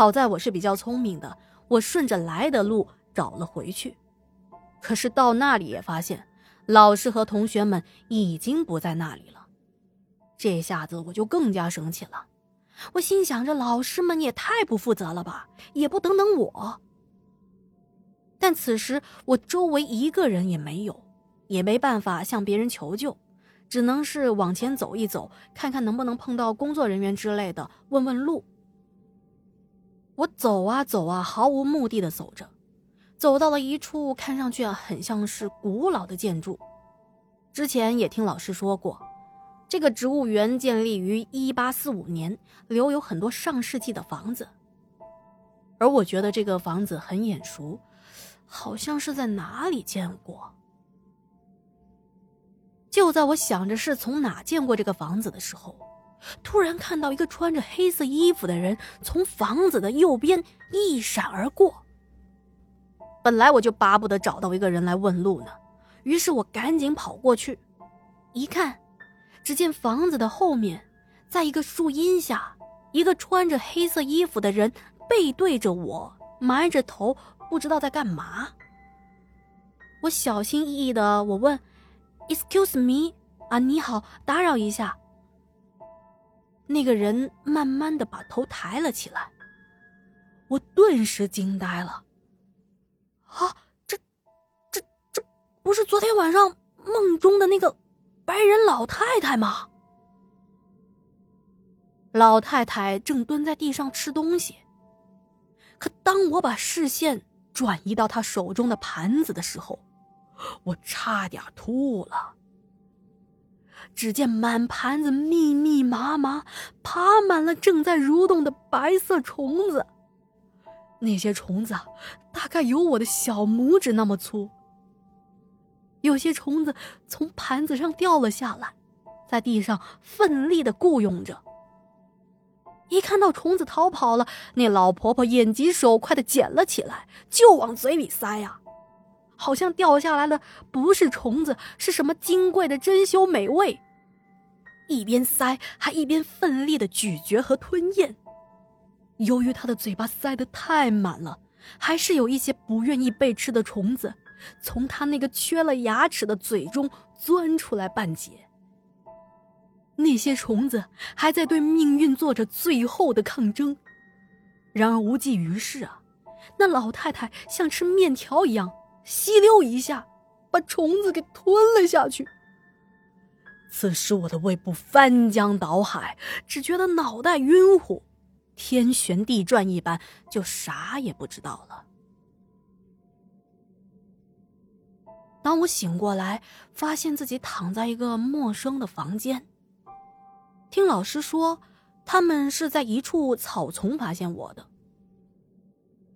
好在我是比较聪明的，我顺着来的路找了回去。可是到那里也发现，老师和同学们已经不在那里了。这下子我就更加生气了。我心想着，老师们也太不负责了吧，也不等等我。但此时我周围一个人也没有，也没办法向别人求救，只能是往前走一走，看看能不能碰到工作人员之类的，问问路。我走啊走啊，毫无目的的走着，走到了一处看上去很像是古老的建筑。之前也听老师说过。这个植物园建立于一八四五年，留有很多上世纪的房子。而我觉得这个房子很眼熟，好像是在哪里见过。就在我想着是从哪见过这个房子的时候，突然看到一个穿着黑色衣服的人从房子的右边一闪而过。本来我就巴不得找到一个人来问路呢，于是我赶紧跑过去，一看。只见房子的后面，在一个树荫下，一个穿着黑色衣服的人背对着我，埋着头，不知道在干嘛。我小心翼翼的我问：“Excuse me，啊，你好，打扰一下。”那个人慢慢的把头抬了起来，我顿时惊呆了。啊，这，这，这不是昨天晚上梦中的那个？白人老太太吗？老太太正蹲在地上吃东西。可当我把视线转移到她手中的盘子的时候，我差点吐了。只见满盘子密密麻麻爬满了正在蠕动的白色虫子，那些虫子大概有我的小拇指那么粗。有些虫子从盘子上掉了下来，在地上奋力的雇佣着。一看到虫子逃跑了，那老婆婆眼疾手快的捡了起来，就往嘴里塞呀，好像掉下来的不是虫子，是什么金贵的珍馐美味。一边塞，还一边奋力的咀嚼和吞咽。由于他的嘴巴塞得太满了，还是有一些不愿意被吃的虫子。从他那个缺了牙齿的嘴中钻出来半截。那些虫子还在对命运做着最后的抗争，然而无济于事啊！那老太太像吃面条一样，吸溜一下，把虫子给吞了下去。此时我的胃部翻江倒海，只觉得脑袋晕乎，天旋地转一般，就啥也不知道了。当我醒过来，发现自己躺在一个陌生的房间。听老师说，他们是在一处草丛发现我的。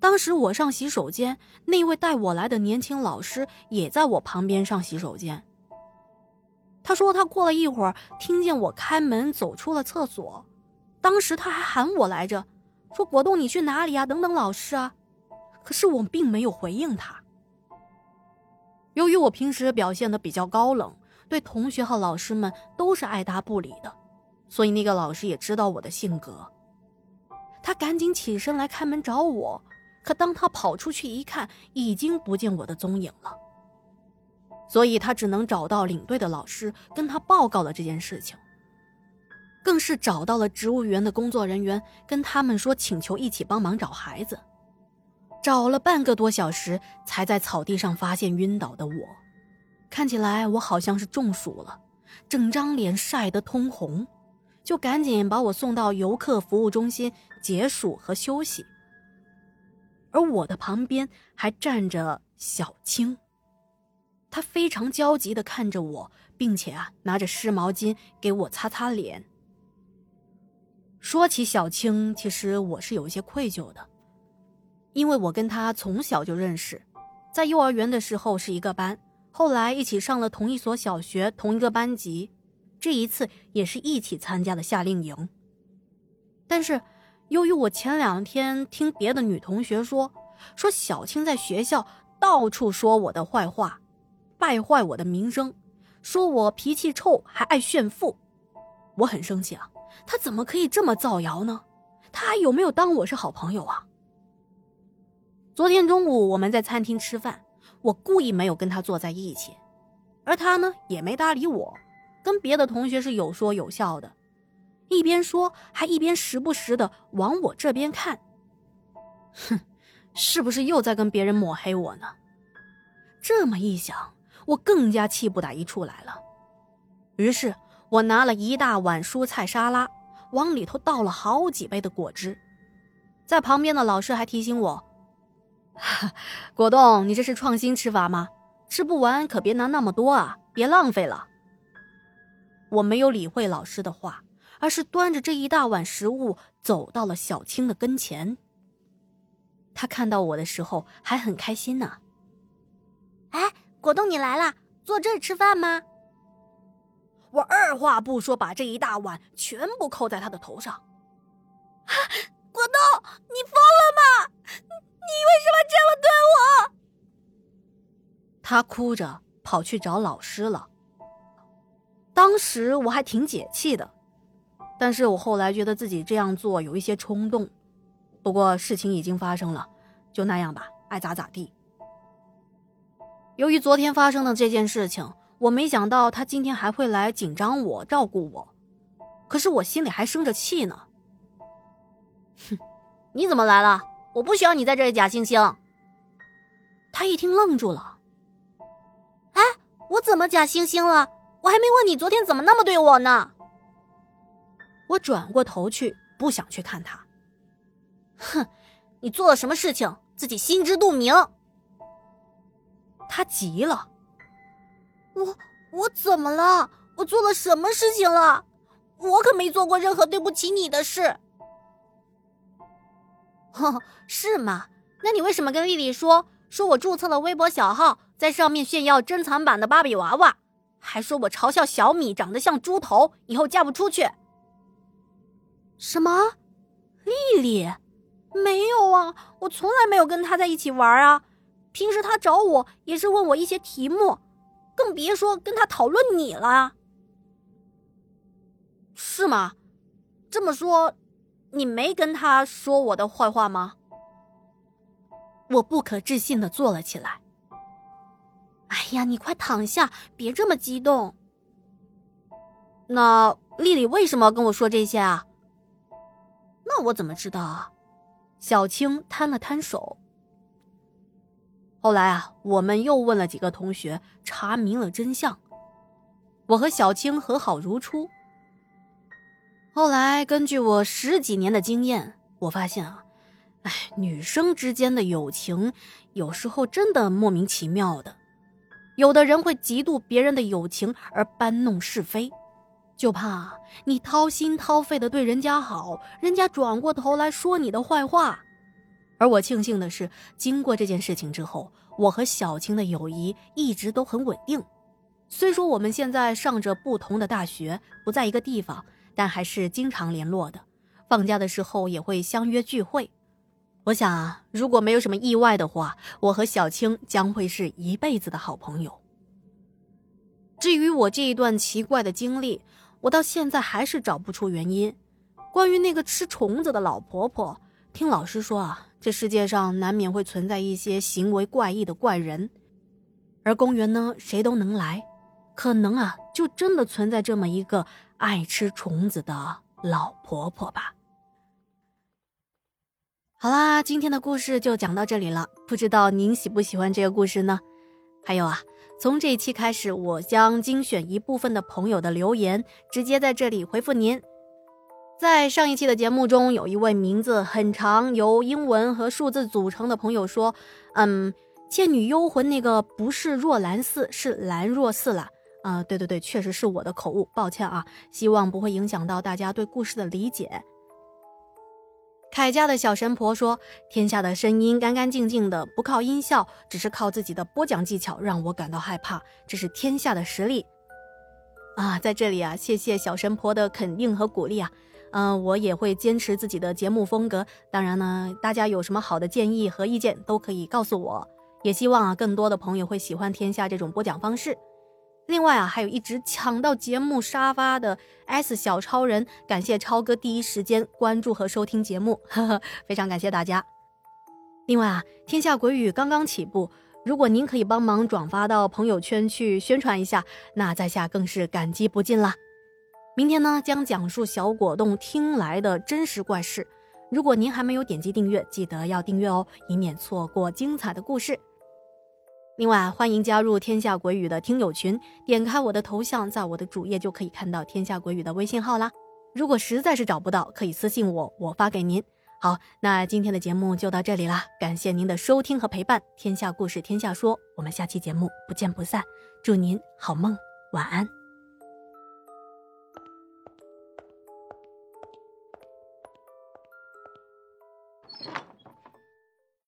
当时我上洗手间，那位带我来的年轻老师也在我旁边上洗手间。他说他过了一会儿，听见我开门走出了厕所，当时他还喊我来着，说：“果冻，你去哪里啊？等等老师啊！”可是我并没有回应他。由于我平时表现的比较高冷，对同学和老师们都是爱答不理的，所以那个老师也知道我的性格。他赶紧起身来开门找我，可当他跑出去一看，已经不见我的踪影了。所以他只能找到领队的老师，跟他报告了这件事情。更是找到了植物园的工作人员，跟他们说请求一起帮忙找孩子。找了半个多小时，才在草地上发现晕倒的我。看起来我好像是中暑了，整张脸晒得通红，就赶紧把我送到游客服务中心解暑和休息。而我的旁边还站着小青，她非常焦急地看着我，并且啊拿着湿毛巾给我擦擦脸。说起小青，其实我是有一些愧疚的。因为我跟他从小就认识，在幼儿园的时候是一个班，后来一起上了同一所小学，同一个班级，这一次也是一起参加了夏令营。但是，由于我前两天听别的女同学说，说小青在学校到处说我的坏话，败坏我的名声，说我脾气臭，还爱炫富，我很生气啊！他怎么可以这么造谣呢？他还有没有当我是好朋友啊？昨天中午我们在餐厅吃饭，我故意没有跟他坐在一起，而他呢也没搭理我，跟别的同学是有说有笑的，一边说还一边时不时的往我这边看。哼，是不是又在跟别人抹黑我呢？这么一想，我更加气不打一处来了。于是我拿了一大碗蔬菜沙拉，往里头倒了好几杯的果汁，在旁边的老师还提醒我。果冻，你这是创新吃法吗？吃不完可别拿那么多啊，别浪费了。我没有理会老师的话，而是端着这一大碗食物走到了小青的跟前。他看到我的时候还很开心呢。哎，果冻，你来了，坐这儿吃饭吗？我二话不说，把这一大碗全部扣在他的头上。果冻，你疯了吗？你为什么这么对我？他哭着跑去找老师了。当时我还挺解气的，但是我后来觉得自己这样做有一些冲动。不过事情已经发生了，就那样吧，爱咋咋地。由于昨天发生的这件事情，我没想到他今天还会来紧张我、照顾我，可是我心里还生着气呢。哼，你怎么来了？我不需要你在这里假惺惺。他一听愣住了。哎，我怎么假惺惺了？我还没问你昨天怎么那么对我呢。我转过头去，不想去看他。哼，你做了什么事情，自己心知肚明。他急了。我我怎么了？我做了什么事情了？我可没做过任何对不起你的事。哦，是吗？那你为什么跟丽丽说，说我注册了微博小号，在上面炫耀珍藏版的芭比娃娃，还说我嘲笑小米长得像猪头，以后嫁不出去？什么？丽丽？没有啊，我从来没有跟她在一起玩啊。平时她找我也是问我一些题目，更别说跟她讨论你了。是吗？这么说。你没跟她说我的坏话吗？我不可置信的坐了起来。哎呀，你快躺下，别这么激动。那丽丽为什么要跟我说这些啊？那我怎么知道啊？小青摊了摊手。后来啊，我们又问了几个同学，查明了真相。我和小青和好如初。后来，根据我十几年的经验，我发现啊，哎，女生之间的友情有时候真的莫名其妙的。有的人会嫉妒别人的友情而搬弄是非，就怕你掏心掏肺的对人家好，人家转过头来说你的坏话。而我庆幸的是，经过这件事情之后，我和小青的友谊一直都很稳定。虽说我们现在上着不同的大学，不在一个地方。但还是经常联络的，放假的时候也会相约聚会。我想，如果没有什么意外的话，我和小青将会是一辈子的好朋友。至于我这一段奇怪的经历，我到现在还是找不出原因。关于那个吃虫子的老婆婆，听老师说啊，这世界上难免会存在一些行为怪异的怪人，而公园呢，谁都能来，可能啊，就真的存在这么一个。爱吃虫子的老婆婆吧。好啦，今天的故事就讲到这里了。不知道您喜不喜欢这个故事呢？还有啊，从这一期开始，我将精选一部分的朋友的留言，直接在这里回复您。在上一期的节目中，有一位名字很长、由英文和数字组成的朋友说：“嗯，《倩女幽魂》那个不是若兰寺，是兰若寺了。”啊，对对对，确实是我的口误，抱歉啊，希望不会影响到大家对故事的理解。凯家的小神婆说：“天下的声音干干净净的，不靠音效，只是靠自己的播讲技巧，让我感到害怕。这是天下的实力。”啊，在这里啊，谢谢小神婆的肯定和鼓励啊，嗯，我也会坚持自己的节目风格。当然呢，大家有什么好的建议和意见都可以告诉我，也希望啊，更多的朋友会喜欢天下这种播讲方式。另外啊，还有一直抢到节目沙发的 S 小超人，感谢超哥第一时间关注和收听节目，呵呵，非常感谢大家。另外啊，天下鬼语刚刚起步，如果您可以帮忙转发到朋友圈去宣传一下，那在下更是感激不尽啦。明天呢，将讲述小果冻听来的真实怪事。如果您还没有点击订阅，记得要订阅哦，以免错过精彩的故事。另外，欢迎加入天下鬼语的听友群，点开我的头像，在我的主页就可以看到天下鬼语的微信号啦。如果实在是找不到，可以私信我，我发给您。好，那今天的节目就到这里啦，感谢您的收听和陪伴。天下故事，天下说，我们下期节目不见不散。祝您好梦，晚安。